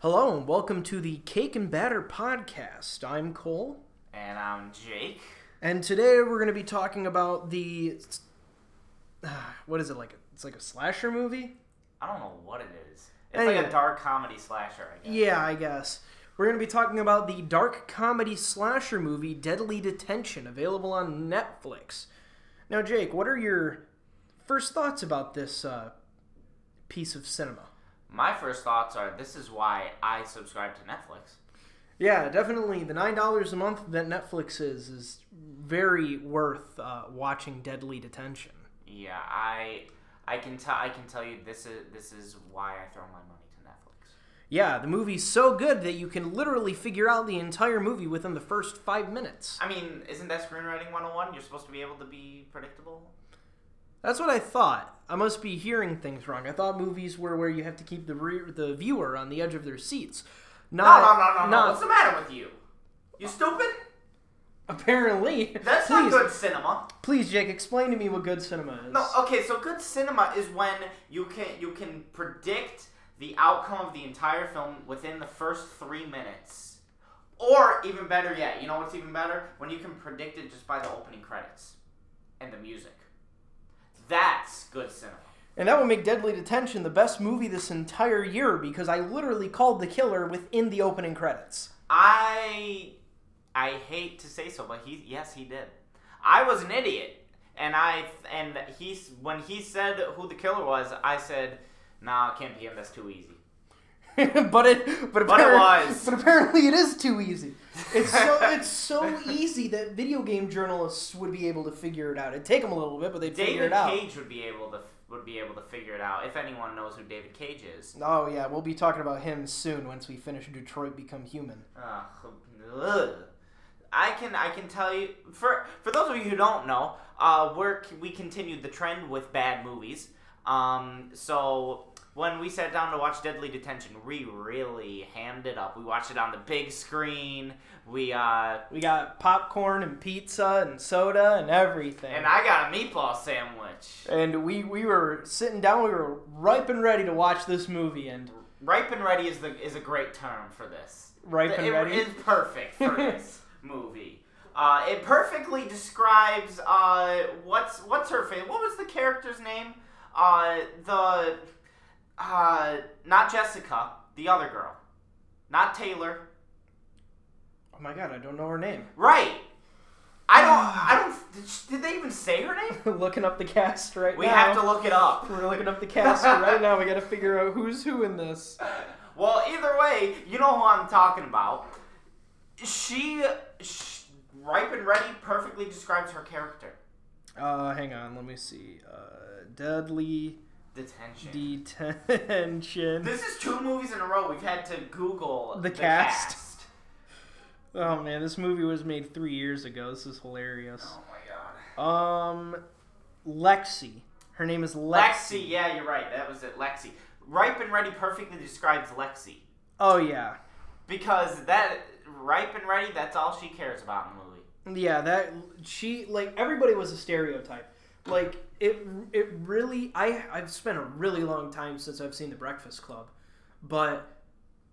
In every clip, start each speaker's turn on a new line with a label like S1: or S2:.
S1: Hello and welcome to the Cake and Batter podcast. I'm Cole,
S2: And I'm Jake.
S1: and today we're going to be talking about the what is it like? It's like a slasher movie.
S2: I don't know what it is. It's
S1: Anyway.
S2: like a dark comedy slasher, I guess.
S1: Yeah, I guess we're going to be talking about the dark comedy slasher movie Deadly Detention, available on Netflix. Now, Jake, what are your first thoughts about this uh, piece of cinema?
S2: My first thoughts are this is why I subscribe to Netflix.
S1: Yeah, definitely. The nine dollars a month that Netflix is is very worth uh, watching Deadly Detention.
S2: Yeah, I I can tell I can tell you this is this is why I throw my money to Netflix.
S1: Yeah, the movie's so good that you can literally figure out the entire movie within the first five minutes.
S2: I mean, isn't that screenwriting 101? You're supposed to be able to be predictable.
S1: That's what I thought. I must be hearing things wrong. I thought movies were where you have to keep the re- the viewer on the edge of their seats.
S2: No,
S1: Not,
S2: no, no, no, no.
S1: not-
S2: What's the matter with you? You stupid?
S1: Apparently,
S2: That's
S1: please,
S2: not good cinema.
S1: Please, Jake, explain to me what good cinema is.
S2: No, okay, so good cinema is when you can you can predict the outcome of the entire film within the first three minutes. Or even better yet, you know what's even better? When you can predict it just by the opening credits and the music. That's good cinema.
S1: And that will make Deadly Detention the best movie this entire year because I literally called the killer within the opening credits.
S2: I I hate to say so, but he yes he did. I was an idiot, and I and he's when he said who the killer was, I said, "Nah, it can't be him. That's too easy."
S1: but it but,
S2: But it was.
S1: but apparently it is too easy. It's so it's so easy that video game journalists would be able to figure it out. It'd take them a little bit, but they'd figure it out.
S2: Cage would be able to would be able to figure it out if anyone knows who David Cage is.
S1: Oh yeah, we'll be talking about him soon once we finish Detroit Become Human.
S2: Ugh. I can I can tell you for for those of you who don't know, uh, we're we continued the trend with bad movies. Um, so when we sat down to watch Deadly Detention, we really hammed it up. We watched it on the big screen. We uh,
S1: We got popcorn and pizza and soda and everything.
S2: and I got a meatball sandwich.
S1: And we we were sitting down. We were ripe and ready to watch this movie. And
S2: Ripe and ready is the is a great term for this.
S1: ripe and
S2: it
S1: ready.
S2: is perfect for this movie. Uh, it perfectly describes uh, what's what's her face. What was the character's name? Uh, the uh, not Jessica, the other girl, not Taylor.
S1: oh my god, I don't know her name.
S2: Right. I don't. I don't. Did, they even say her name?
S1: looking up the cast right
S2: We
S1: now.
S2: We have to look it up.
S1: We're looking up the cast right now. We got to figure out who's who in this.
S2: Well, either way, you know who I'm talking about. She, sh ripe and ready, perfectly describes her character.
S1: Uh, hang on, let me see. Uh, Deadly
S2: Detention.
S1: Detention.
S2: This is two movies in a row we've had to Google
S1: The cast. Oh man, this movie was made three years ago. This is hilarious.
S2: Oh my god.
S1: Um, Lexi. Her name is Lexi.
S2: Lexi, yeah, you're right. That was it. Lexi. Ripe and Ready perfectly describes Lexi
S1: Oh yeah,
S2: because that Ripe and Ready, that's all she cares about in the movie.
S1: yeah. That she like everybody was a stereotype. Like it, it really. I I've spent a really long time since I've seen The Breakfast Club, but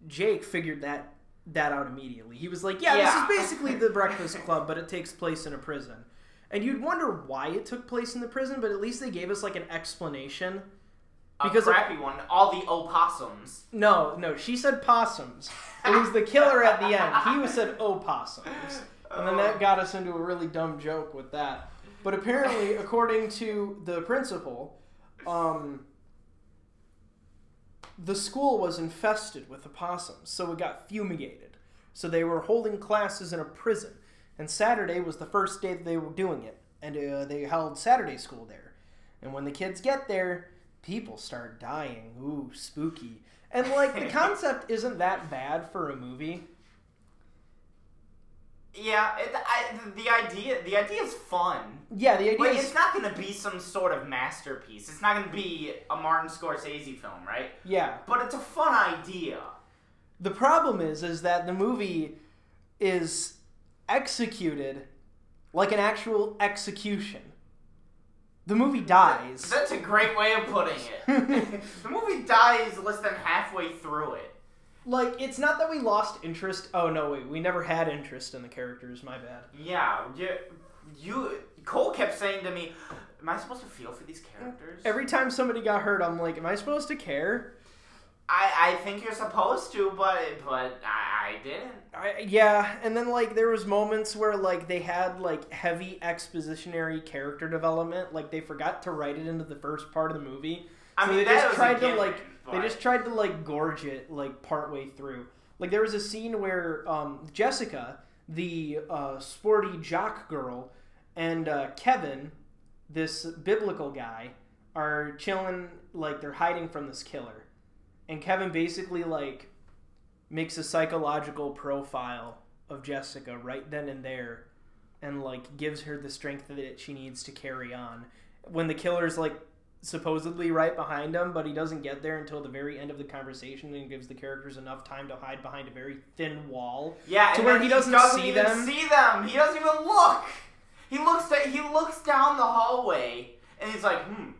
S1: Jake figured that that out immediately. He was like, "Yeah,
S2: Yeah.
S1: this is basically The Breakfast Club, but it takes place in a prison." And you'd wonder why it took place in the prison, but at least they gave us like an explanation.
S2: A
S1: Because of-
S2: crappy one. All the opossums.
S1: No, no, she said possums. It was the killer at the end. He was said opossums. And then that oh. got us into a really dumb joke with that. But apparently, according to the principal, um, the school was infested with opossums, so it got fumigated. So they were holding classes in a prison. And Saturday was the first day that they were doing it. And uh, they held Saturday school there. And when the kids get there, people start dying. Ooh, spooky. And like the concept isn't that bad for a movie.
S2: Yeah, it, I, the idea the idea is fun.
S1: Yeah, the idea
S2: Like,
S1: is
S2: it's not going to be some sort of masterpiece. It's not going to be a Martin Scorsese film, right?
S1: yeah.
S2: But it's a fun idea.
S1: The problem is is that the movie is executed like an actual execution. The movie dies.
S2: That's a great way of putting it. the movie dies less than halfway through it.
S1: Like it's not that we lost interest. Oh no, wait, we never had interest in the characters. My bad.
S2: Yeah, you, you Cole kept saying to me, "Am I supposed to feel for these characters?"
S1: Every time somebody got hurt, I'm like, am I supposed to care?
S2: I, I think you're supposed to, but but I, I didn't.
S1: I, yeah, and then like there was moments where like they had like heavy expositionary character development, like they forgot to write it into the first part of the movie.
S2: I
S1: So
S2: mean,
S1: they
S2: that
S1: just
S2: was
S1: tried to like they just tried to like gorge it like partway through. Like there was a scene where um, Jessica, the uh, sporty jock girl, and uh, Kevin, this biblical guy, are chilling. Like they're hiding from this killer, and Kevin basically like makes a psychological profile of Jessica right then and there, and like gives her the strength that she needs to carry on. When the killer's like supposedly right behind him, but he doesn't get there until the very end of the conversation and gives the characters enough time to hide behind a very thin wall.
S2: Yeah,
S1: To
S2: and
S1: where
S2: then
S1: he doesn't see
S2: even
S1: them?
S2: See them. He doesn't even look. He looks. Da- he looks down the hallway, and he's like, "Hmm,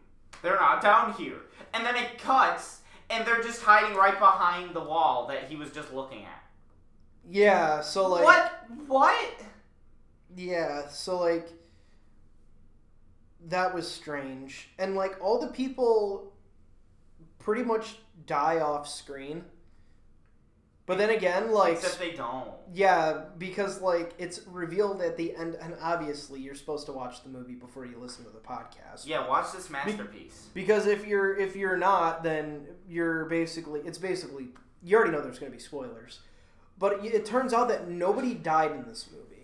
S2: they're not down here." And then it cuts, and they're just hiding right behind the wall that he was just looking at.
S1: Yeah, so like
S2: what? What?
S1: Yeah, so like that was strange. And like all the people pretty much die off screen. But then again, like
S2: Except they don't.
S1: yeah, because like it's revealed at the end and obviously you're supposed to watch the movie before you listen to the podcast.
S2: Yeah, watch this masterpiece.
S1: Because if you're if you're not, then you're basically it's basically you already know there's going to be spoilers. But it, it turns out that nobody died in this movie.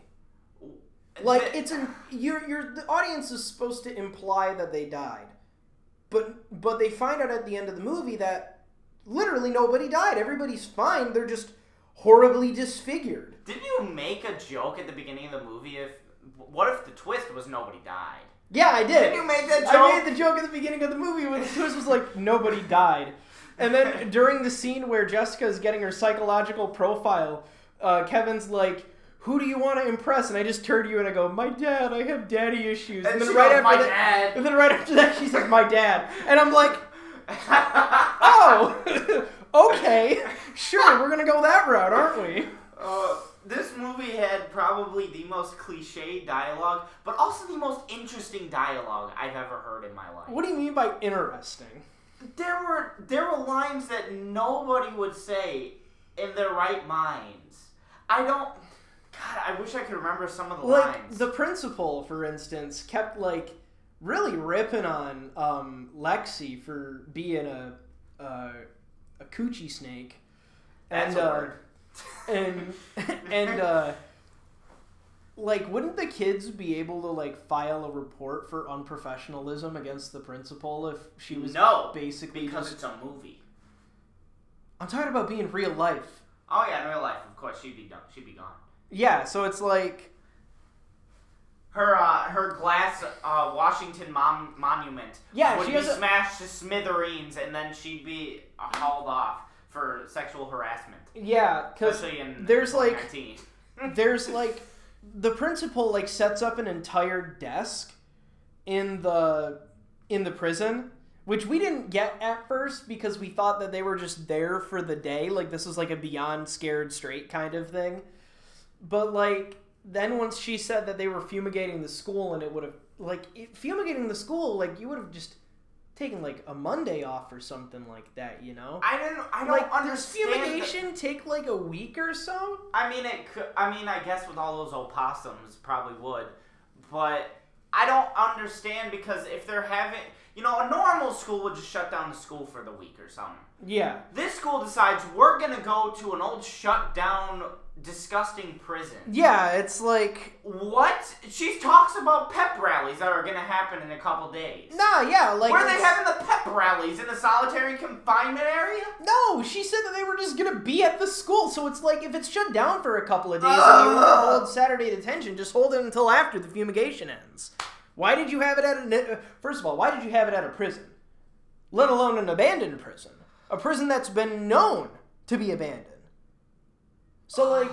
S1: Like
S2: The-
S1: it's an you're you're the audience is supposed to imply that they died, but but they find out at the end of the movie that literally nobody died. Everybody's fine. They're just horribly disfigured.
S2: Didn't you make a joke at the beginning of the movie? If what if the twist was nobody died?
S1: Yeah, I did.
S2: Didn't you make that joke?
S1: I made the joke at the beginning of the movie when the twist was like nobody died, and then during the scene where Jessica is getting her psychological profile, uh, Kevin's like. Who do you want to impress? And I just turn to you and I go, "My dad. I have daddy issues."
S2: And
S1: then
S2: she
S1: right
S2: goes,
S1: after
S2: "My
S1: that,
S2: dad."
S1: and then right after that, she says, "My dad," and I'm like, "Oh, okay, sure, we're gonna go that route, aren't we?"
S2: Uh, this movie had probably the most cliche dialogue, but also the most interesting dialogue I've ever heard in my life.
S1: What do you mean by interesting?
S2: There were there were lines that nobody would say in their right minds. I don't. God, I wish I could remember some of the
S1: like
S2: lines.
S1: the principal for instance kept like really ripping on um, lexi for being a uh, a coochie snake and
S2: a
S1: uh, and and uh like wouldn't the kids be able to like file a report for unprofessionalism against the principal if she was
S2: no,
S1: basically
S2: because
S1: just
S2: it's a movie.
S1: i'm talking about being real life
S2: Oh yeah, in real life, of course, she'd be done. She'd be gone.
S1: Yeah so it's like
S2: Her uh, her glass uh, Washington mom- monument
S1: Yeah,
S2: would
S1: she
S2: be
S1: has a-
S2: smashed to smithereens, and then she'd be hauled off for sexual harassment.
S1: yeah because
S2: Especially in
S1: there's, like-
S2: 2019.
S1: there's like the principal like sets up an entire desk in the in the prison which we didn't get at first because we thought that they were just there for the day like this was like a beyond scared straight kind of thing but like then once she said that they were fumigating the school and it would have like it, fumigating the school like you would have just taken like a monday off or something like that you know
S2: I don't. I don't
S1: like does
S2: understand. the-
S1: fumigation take like a week or so
S2: I mean, it. Could, I mean, I guess with all those opossums, it probably would, but I don't understand because if they're having, you know, a normal school would just shut down the school for the week or something.
S1: yeah
S2: This school decides we're gonna go to an old shut down, disgusting prison.
S1: Yeah, it's like
S2: What? She talks about pep rallies that are gonna happen in a couple days.
S1: nah, yeah, like
S2: Where are they having the pep rallies in the solitary confinement area?
S1: No, she said that they were just gonna be at the school, so it's like if it's shut down for a couple of days and you want to hold Saturday detention, just hold it until after the fumigation ends. Why did you have it at a? First of all, why did you have it at a prison? Let alone an abandoned prison, a prison that's been known to be abandoned. So like,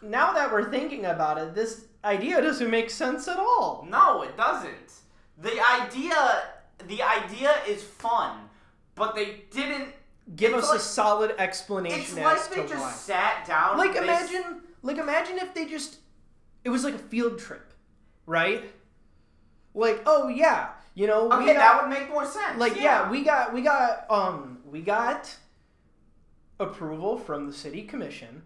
S1: now that we're thinking about it, this idea doesn't make sense at all.
S2: No, it doesn't. The idea, the idea is fun, but they didn't
S1: give us a solid explanation
S2: It's
S1: as
S2: like
S1: to
S2: they just
S1: why.
S2: sat down.
S1: Like
S2: s-
S1: imagine, like imagine if they just, it was like a field trip, right? Like, oh yeah, you know, we
S2: Okay,
S1: got-
S2: that would make more sense.
S1: like yeah. we got we got um we got approval from the city commission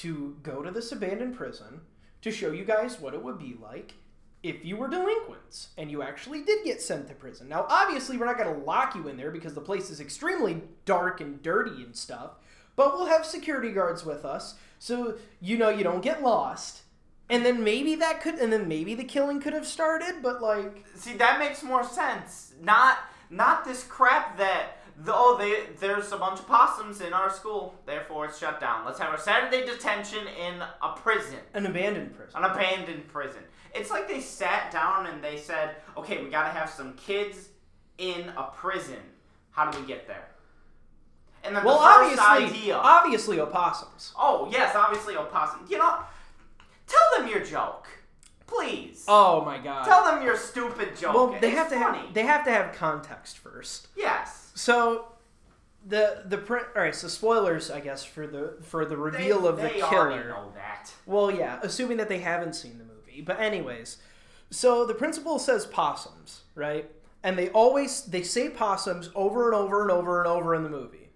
S1: to go to this abandoned prison to show you guys what it would be like if you were delinquents and you actually did get sent to prison. Now, obviously, we're not going to lock you in there because the place is extremely dark and dirty and stuff, but we'll have security guards with us so you know you don't get lost. And then maybe that could and then maybe the killing could have started, but like
S2: See, that makes more sense. Not not this crap that the, oh they there's a bunch of possums in our school, therefore it's shut down. Let's have a Saturday detention in a prison,
S1: an abandoned prison.
S2: an abandoned prison. It's like they sat down and they said, okay, we got to have some kids in a prison. How do we get there? And then
S1: Well,
S2: the first
S1: obviously,
S2: idea.
S1: obviously opossums.
S2: oh yes, obviously opossum. You know, tell them your joke, please.
S1: Oh my god.
S2: Tell them your stupid joke.
S1: well, they
S2: It's
S1: have to
S2: funny.
S1: have they have to have context first.
S2: Yes.
S1: So the the print all right, so spoilers I guess for the for the reveal
S2: They-
S1: of the
S2: they already
S1: killer.
S2: know that.
S1: Well, yeah, assuming that they haven't seen the movie. But anyways, so the principal says possums, right? And they always they say possums over and over and over and over in the movie.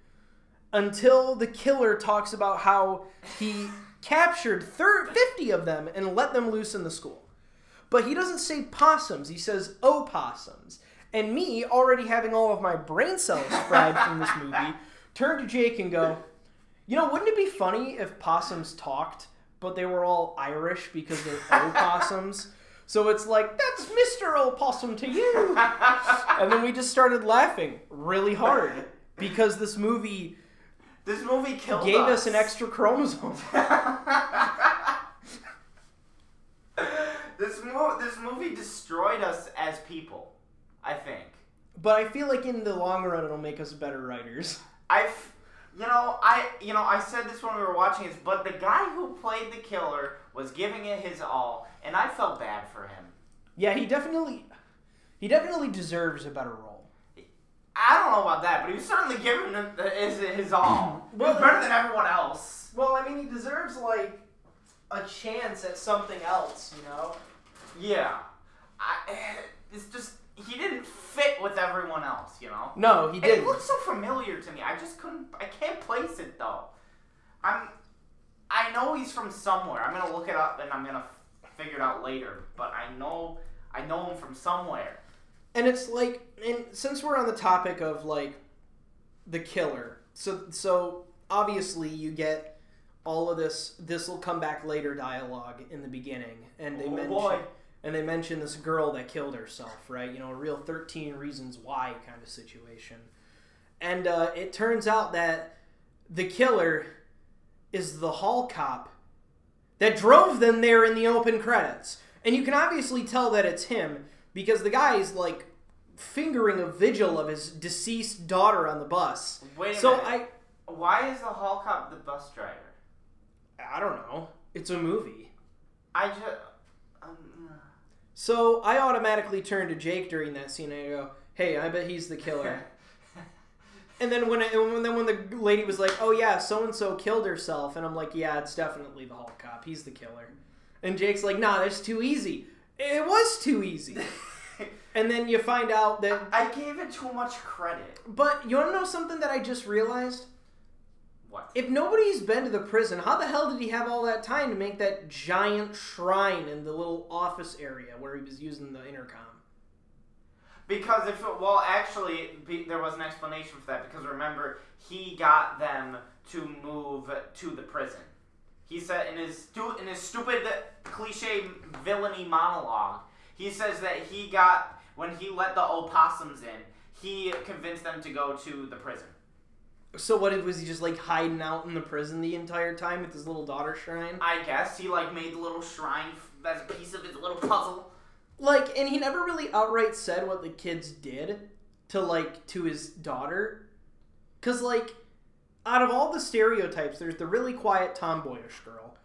S1: Until the killer talks about how he captured thir- 50 of them and let them loose in the school. But he doesn't say possums, he says opossums. And me, already having all of my brain cells fried from this movie, turn to Jake and go, you know, wouldn't it be funny if possums talked, but they were all Irish because they're opossums? So it's like, that's Mr. Opossum to you. and then we just started laughing really hard because this movie
S2: This movie killed
S1: gave
S2: us
S1: us an extra chromosome.
S2: this mo- this movie destroyed us as people. I think.
S1: But I feel like in the long run, it'll make us better writers.
S2: I, you know, I, you know, I said this when we were watching this, but the guy who played the killer was giving it his all, and I felt bad for him.
S1: Yeah, he definitely, he definitely deserves a better role.
S2: I don't know about that, but he was certainly giving his his all. He was
S1: Well,
S2: better than everyone else.
S1: Well, I mean, he deserves like a chance at something else, you know.
S2: Yeah, I, eh, it's just he didn't fit with everyone else, you know.
S1: No, he didn't.
S2: It looks so familiar to me. I just couldn't. I can't place it though. I'm. I know he's from somewhere. I'm gonna look it up and I'm gonna f- figure it out later. But I know. I know him from somewhere.
S1: And it's like, and since we're on the topic of like the killer, so so obviously you get all of this. This will come back later dialogue in the beginning, and they
S2: Oh,
S1: mention
S2: boy.
S1: And they mention this girl that killed herself, right? You know, a real thirteen reasons why kind of situation, and uh, it turns out that the killer is the hall cop that drove them there in the open credits. And you can obviously tell that it's him because the guy is like fingering a vigil of his deceased daughter on the bus.
S2: Wait a
S1: So
S2: minute. Why is the hall cop the bus driver?
S1: I I don't know. It's a movie.
S2: I just.
S1: So I automatically turn to Jake during that scene and I go, "Hey, I bet he's the killer." and then when I, and then when the lady was like, "Oh yeah, so and so killed herself," and I'm like, "Yeah, it's definitely the hall cop. He's the killer." And Jake's like, "Nah, that's too easy." It was too easy. and then you find out that
S2: I gave it too much credit.
S1: But you want to know something that I just realized?
S2: What?
S1: If nobody's been to the prison, how the hell did he have all that time to make that giant shrine in the little office area where he was using the intercom?
S2: Because if it, well, actually, be, there was an explanation for that. Because remember, he got them to move to the prison. He said in his stu- in his stupid cliche villainy monologue, he says that he got when he let the opossums in, he convinced them to go to the prison.
S1: So what if was he just like hiding out in the prison the entire time with his little daughter shrine?
S2: I guess he like made the little shrine as a piece of his little puzzle.
S1: Like, and he never really outright said what the kids did to like to his daughter, cause like, out of all the stereotypes, there's the really quiet tomboyish girl,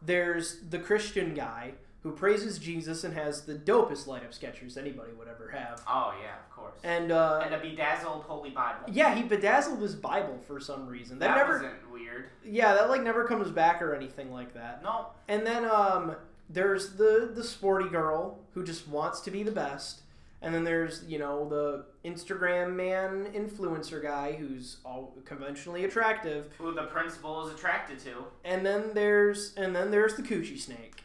S1: there's the Christian guy who praises Jesus and has the dopest light up Skechers anybody would ever have.
S2: Oh yeah, of course.
S1: And uh,
S2: And a bedazzled holy Bible.
S1: yeah, he bedazzled his Bible for some reason. That,
S2: that
S1: never,
S2: weird.
S1: yeah, that like never comes back or anything like that.
S2: No.
S1: And then um, there's the the sporty girl who just wants to be the best. And then there's you know the Instagram man influencer guy who's all conventionally attractive.
S2: Who the principal is attracted to.
S1: And then there's and then there's the coochie snake.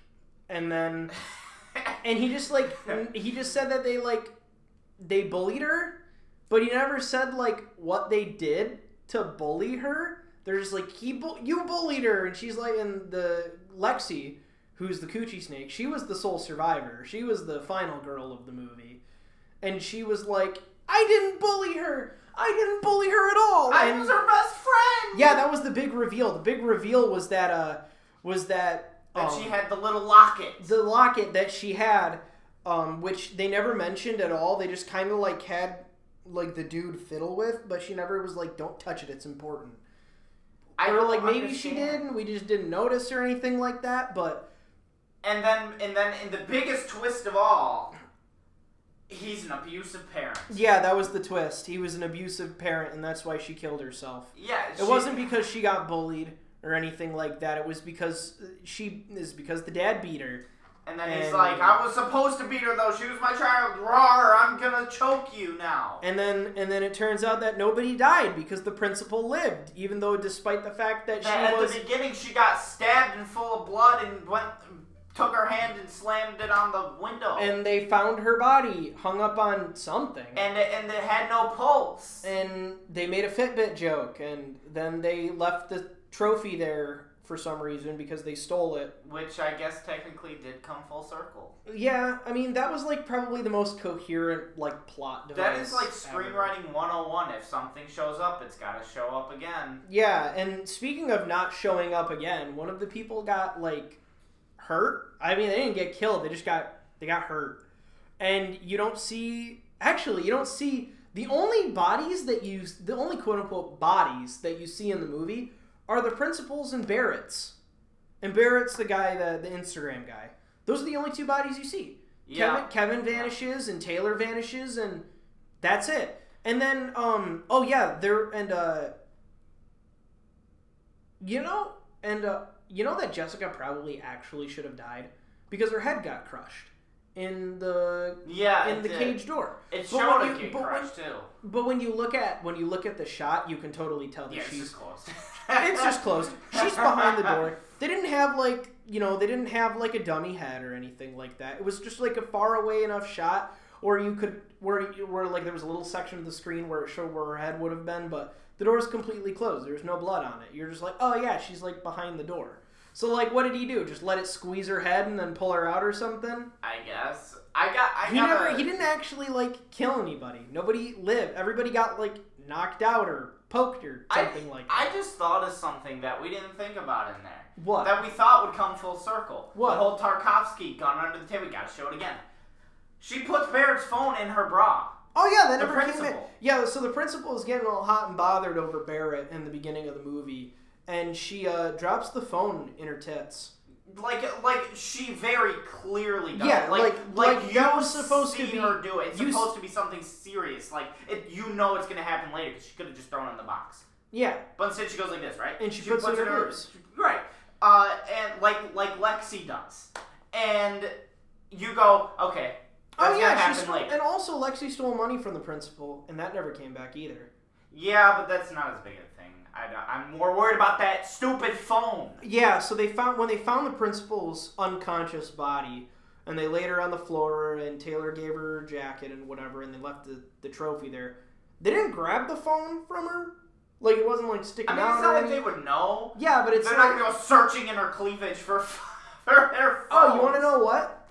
S1: And then and he just like he just said that they like they bullied her, but he never said like what they did to bully her. They're just like he bu- you bullied her, and she's like, and the Lexi, who's the coochie snake, she was the sole survivor. She was the final girl of the movie, and she was like, I didn't bully her. I didn't bully her at all.
S2: I
S1: and
S2: was her best friend.
S1: yeah, that was the big reveal. The big reveal was that uh was that
S2: That
S1: um,
S2: she had the little locket.
S1: the locket that she had, um, which they never mentioned at all. They just kind of like had like the dude fiddle with, but she never was like, "Don't touch it. It's important."
S2: I
S1: or like maybe she did, and we just didn't notice or anything like that. But
S2: And then, and then, in the biggest twist of all, he's an abusive parent.
S1: yeah, that was the twist. He was an abusive parent, and that's why she killed herself.
S2: Yeah,
S1: It wasn't because she got bullied or anything like that. It was because uh, she is because the dad beat her.
S2: And then he's like, "I was supposed to beat her though. She was my child. Rawr! I'm gonna choke you now."
S1: And then and then it turns out that nobody died because the principal lived, even though despite the fact that she
S2: at
S1: was
S2: the beginning, she got stabbed and full of blood, and went, took her hand and slammed it on the window,
S1: and they found her body hung up on something.
S2: and it, and it had no pulse.
S1: And they made a Fitbit joke, and then they left the trophy there for some reason because they stole it.
S2: Which I guess technically did come full circle.
S1: Yeah, I mean that was like probably the most coherent like plot device.
S2: That is like
S1: ever.
S2: screenwriting 101. If something shows up, it's got to show up again.
S1: Yeah, and speaking of not showing up again, one of the people got like hurt. I mean, they didn't get killed; they just got they got hurt. And you don't see actually, you don't see the only bodies that you the only quote unquote bodies that you see in the movie are the principals and Barrett's. And Barrett's the guy, the the Instagram guy. Those are the only two bodies you see.
S2: Yeah.
S1: Kevin, Kevin vanishes and Taylor vanishes and that's it. And then um oh yeah, there and uh you know and uh you know that Jessica probably actually should have died because her head got crushed in the
S2: Yeah.
S1: in the
S2: did.
S1: cage door.
S2: It's
S1: But
S2: showed
S1: when
S2: it
S1: you-
S2: get
S1: but when-
S2: too.
S1: But when you look at when you look at the shot, you can totally tell that
S2: Yeah,
S1: she's
S2: just closed.
S1: it's just closed. She's behind the door. They didn't have like you know they didn't have like a dummy head or anything like that. It was just like a far away enough shot, or you could where where like there was a little section of the screen where it showed where her head would have been, but the door is completely closed. There's no blood on it. You're just like, oh yeah, she's like behind the door. So like, what did he do? Just let it squeeze her head and then pull her out or something?
S2: I guess. I got. I
S1: he
S2: got
S1: never.
S2: a-
S1: He didn't actually like kill anybody. Nobody lived. Everybody got like knocked out or poked or
S2: I-
S1: something like that.
S2: I just thought of something that we didn't think about in there.
S1: what?
S2: That we thought would come full circle.
S1: What?
S2: The whole Tarkovsky gun under the table. We gotta show it again. She puts Barrett's phone in her bra.
S1: Oh yeah, that
S2: The
S1: never came in. Yeah, so the principal is getting all hot and bothered over Barrett in the beginning of the movie, and she uh, drops the phone in her tits.
S2: Like, like she very clearly does.
S1: Yeah,
S2: it. like,
S1: like-
S2: like,
S1: that was supposed to
S2: see
S1: be-
S2: her do it. It's
S1: you s-
S2: supposed to be something serious. Like, it, you know it's gonna happen later because she could have just thrown it in the box.
S1: Yeah,
S2: But instead, she goes like this, right?
S1: And she puts it in her boobs.
S2: Right. Uh, and like like Lexi does, and you go, okay.
S1: Oh yeah, she
S2: happen
S1: stole,
S2: later.
S1: and also Lexi stole money from the principal, and that never came back either.
S2: Yeah, but that's not as big a. I, I'm more worried about that stupid phone.
S1: Yeah, so they found when they found the principal's unconscious body, and they laid her on the floor, and Taylor gave her her jacket and whatever, and they left the, the trophy there. They didn't grab the phone from her, like it wasn't like sticking
S2: I mean,
S1: out.
S2: it's not like they would know.
S1: Yeah, but it's
S2: They're
S1: like,
S2: not gonna go searching in her cleavage for for their
S1: Oh, you want to know what?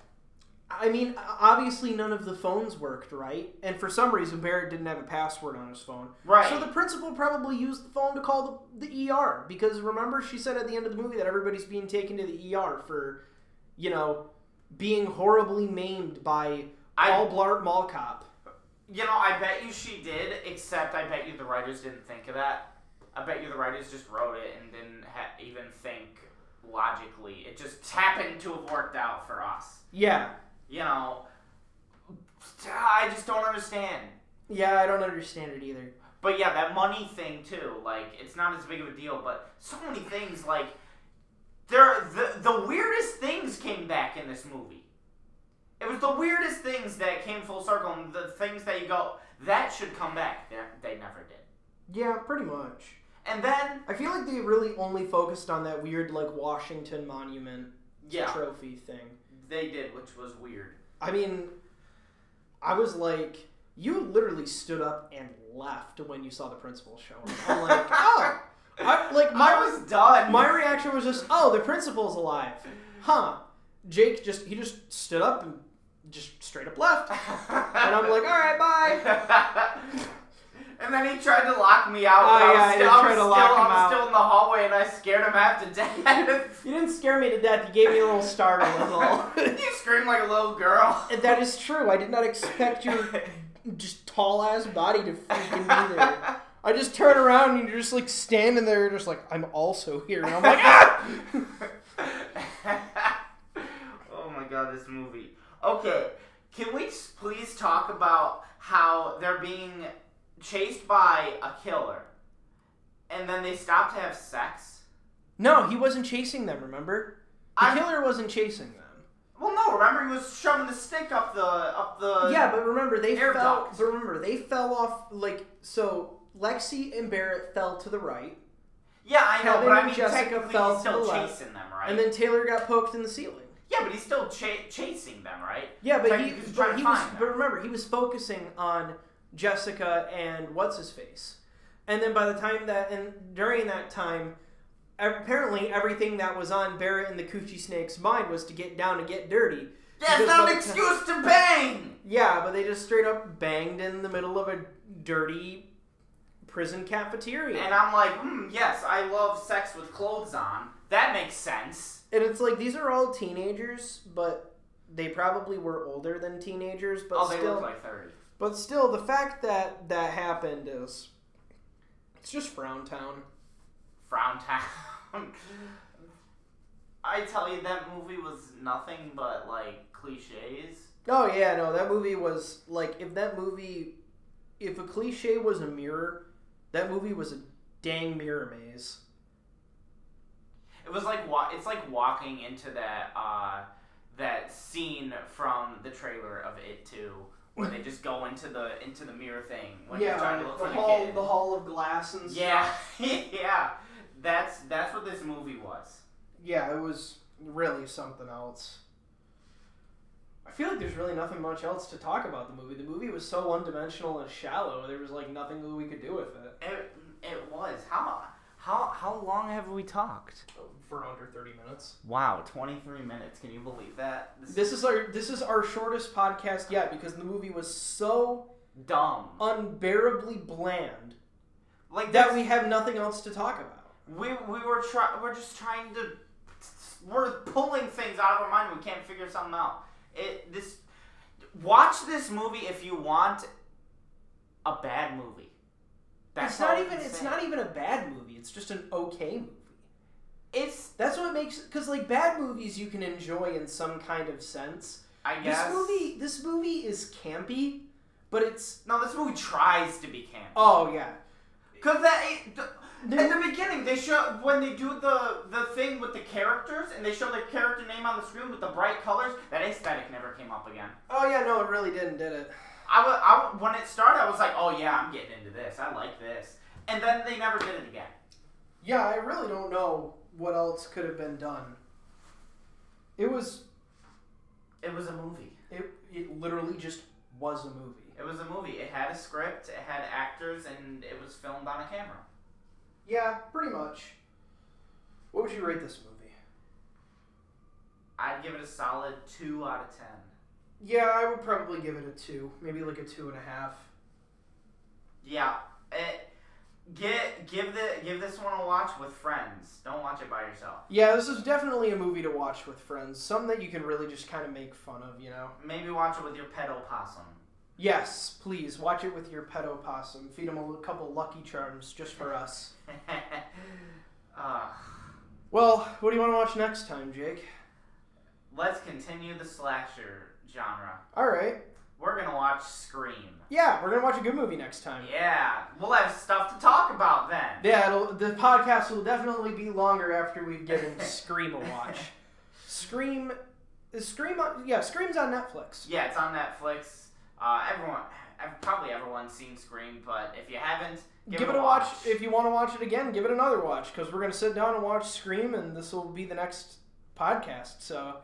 S1: I mean, obviously none of the phones worked, right? And for some reason, Barrett didn't have a password on his phone.
S2: Right.
S1: So the principal probably used the phone to call the, the ER because remember she said at the end of the movie that everybody's being taken to the ER for, you know, being horribly maimed by
S2: I-
S1: Paul Blart Mall Cop.
S2: You know, I bet you she did, except I bet you the writers didn't think of that. I bet you the writers just wrote it and didn't ha- even think logically. It just happened to have worked out for us.
S1: Yeah.
S2: You know, I just don't understand.
S1: Yeah, I don't understand it either.
S2: But yeah, that money thing too. Like, it's not as big of a deal, but so many things. Like, there, the the weirdest things came back in this movie. It was the weirdest things that came full circle, and the things that you go, that should come back. They, they never did.
S1: Yeah, pretty much.
S2: And then,
S1: I feel like they really only focused on that weird like Washington Monument
S2: yeah,
S1: trophy thing.
S2: They did, which was weird.
S1: I mean, I was like, you literally stood up and left when you saw the principal show up. I'm like, oh, I, like my
S2: I was done.
S1: my reaction was just, oh, the principal's alive, huh? Jake just he just stood up and just straight up left, and I'm like, all right, bye.
S2: and then he tried to lock me out.
S1: Oh,
S2: but I was still, I was
S1: to
S2: still,
S1: lock him
S2: I was still in the hallway, and I scared him half to death.
S1: You didn't scare me to death. You gave me a little startle.
S2: You screamed like a little girl.
S1: That is true. I did not expect your just tall ass body to freaking be there. I just turn around and you're just like standing there, just like I'm also here. And I'm like, ah!
S2: oh my god, this movie. Okay, can we please talk about how they're being chased by a killer, and then they stopped to have sex?
S1: No, he wasn't chasing them. Remember, the
S2: I'm-
S1: killer wasn't chasing them.
S2: Well, no. Remember, he was shoving the stick up the up the.
S1: yeah, but remember they fell.
S2: duct.
S1: But remember they fell off. Like so, Lexi and Barrett fell to the right,
S2: Yeah, I know,
S1: Kevin
S2: but I mean,
S1: Jessica
S2: technically
S1: fell
S2: he's
S1: to
S2: still
S1: the left,
S2: chasing them, right?
S1: and then Taylor got poked in the ceiling.
S2: yeah, but he's still cha- chasing them, right?
S1: Yeah, but he,
S2: Technically, he's trying
S1: but
S2: to
S1: he was, but remember, he was focusing on Jessica and what's his face, and then by the time that and during that time, apparently everything that was on Barrett and the Coochie Snake's mind was to get down and get dirty. Because
S2: not an excuse to bang.
S1: Yeah, but they just straight up banged in the middle of a dirty prison cafeteria,
S2: And I'm like, hmm, yes, I love sex with clothes on. That makes sense.
S1: and it's like these are all teenagers, but they probably were older than teenagers, but
S2: oh, they
S1: still.
S2: look like 30.
S1: But still, the fact that that happened is it's just Frown Town.
S2: Frown Town. I tell you, that movie was nothing but like cliches.
S1: Oh yeah, no, that movie was like if that movie, if a cliche was a mirror, that movie was a dang mirror maze.
S2: It was like it's like walking into that uh, that scene from the trailer of It Too, where they just go into the into the mirror thing when you're trying to look
S1: the
S2: for
S1: hall,
S2: the kid.
S1: the hall of glass and
S2: yeah,
S1: stuff.
S2: yeah. That's that's what this movie was.
S1: Yeah, it was really something else. I feel like there's really nothing much else to talk about the movie. The movie was so one-dimensional and shallow. There was like nothing we could do with it
S2: It it was how how how long have we talked?
S1: for under 30 minutes.
S2: Wow, twenty three minutes. Can you believe that?
S1: This is our this is our shortest podcast yet because the movie was so
S2: dumb.
S1: unbearably bland
S2: Like
S1: that
S2: this-
S1: we have nothing else to talk about.
S2: we we were try we're just trying to we're pulling things out of our mind. We can't figure something out. It this watch this movie if you want a bad movie. That's
S1: it's not even it's
S2: say.
S1: not even a bad movie. It's just an okay movie.
S2: It's
S1: That's what makes cuz like bad movies you can enjoy in some kind of sense.
S2: I guess
S1: This movie this movie is campy, but it's
S2: No, this movie tries to be campy.
S1: oh yeah.
S2: Cause that it, the, at the beginning they show when they do the the thing with the characters and they show the character name on the screen with the bright colors. That aesthetic never came up again.
S1: Oh yeah, no, it really didn't, did it?
S2: I wa- when it started, I was like, oh yeah, I'm getting into this. I like this. And then they never did it again.
S1: Yeah, I really don't know what else could have been done. It was
S2: It was a movie.
S1: it, it literally just was a movie.
S2: It was a movie. It had a script. It had actors, and it was filmed on a camera.
S1: Yeah, pretty much. What would you rate this movie?
S2: I'd give it a solid two out of ten.
S1: Yeah, I would probably give it a two, maybe like a two and a half.
S2: Yeah. It, get give the give this one a watch with friends. Don't watch it by yourself.
S1: Yeah, this is definitely a movie to watch with friends. Some that you can really just kind of make fun of, you know.
S2: Maybe watch it with your pet opossum.
S1: Yes, please watch it with your pet opossum. Feed him a couple Lucky Charms just for us.
S2: uh,
S1: Well, what do you want to watch next time, Jake?
S2: Let's continue the slasher genre.
S1: All right.
S2: We're gonna watch Scream.
S1: Yeah, we're gonna watch a good movie next time.
S2: Yeah, we'll have stuff to talk about then.
S1: Yeah, it'll, the podcast will definitely be longer after we've given Scream a watch. Scream, is Scream on? Yeah, Scream's on Netflix.
S2: Yeah, it's on Netflix. Uh, everyone, ev- probably everyone's seen Scream, but if you haven't, give,
S1: Give, it a watch. If you want to watch it again, give it another watch because we're gonna sit down and watch Scream, and this will be the next podcast. So,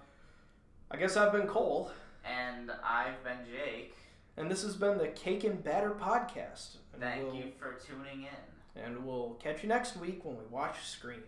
S1: I guess I've been Cole,
S2: and I've been Jake.
S1: and this has been the Cake and Batter podcast. And
S2: Thank
S1: we'll,
S2: you for tuning in.
S1: And we'll catch you next week when we watch Scream.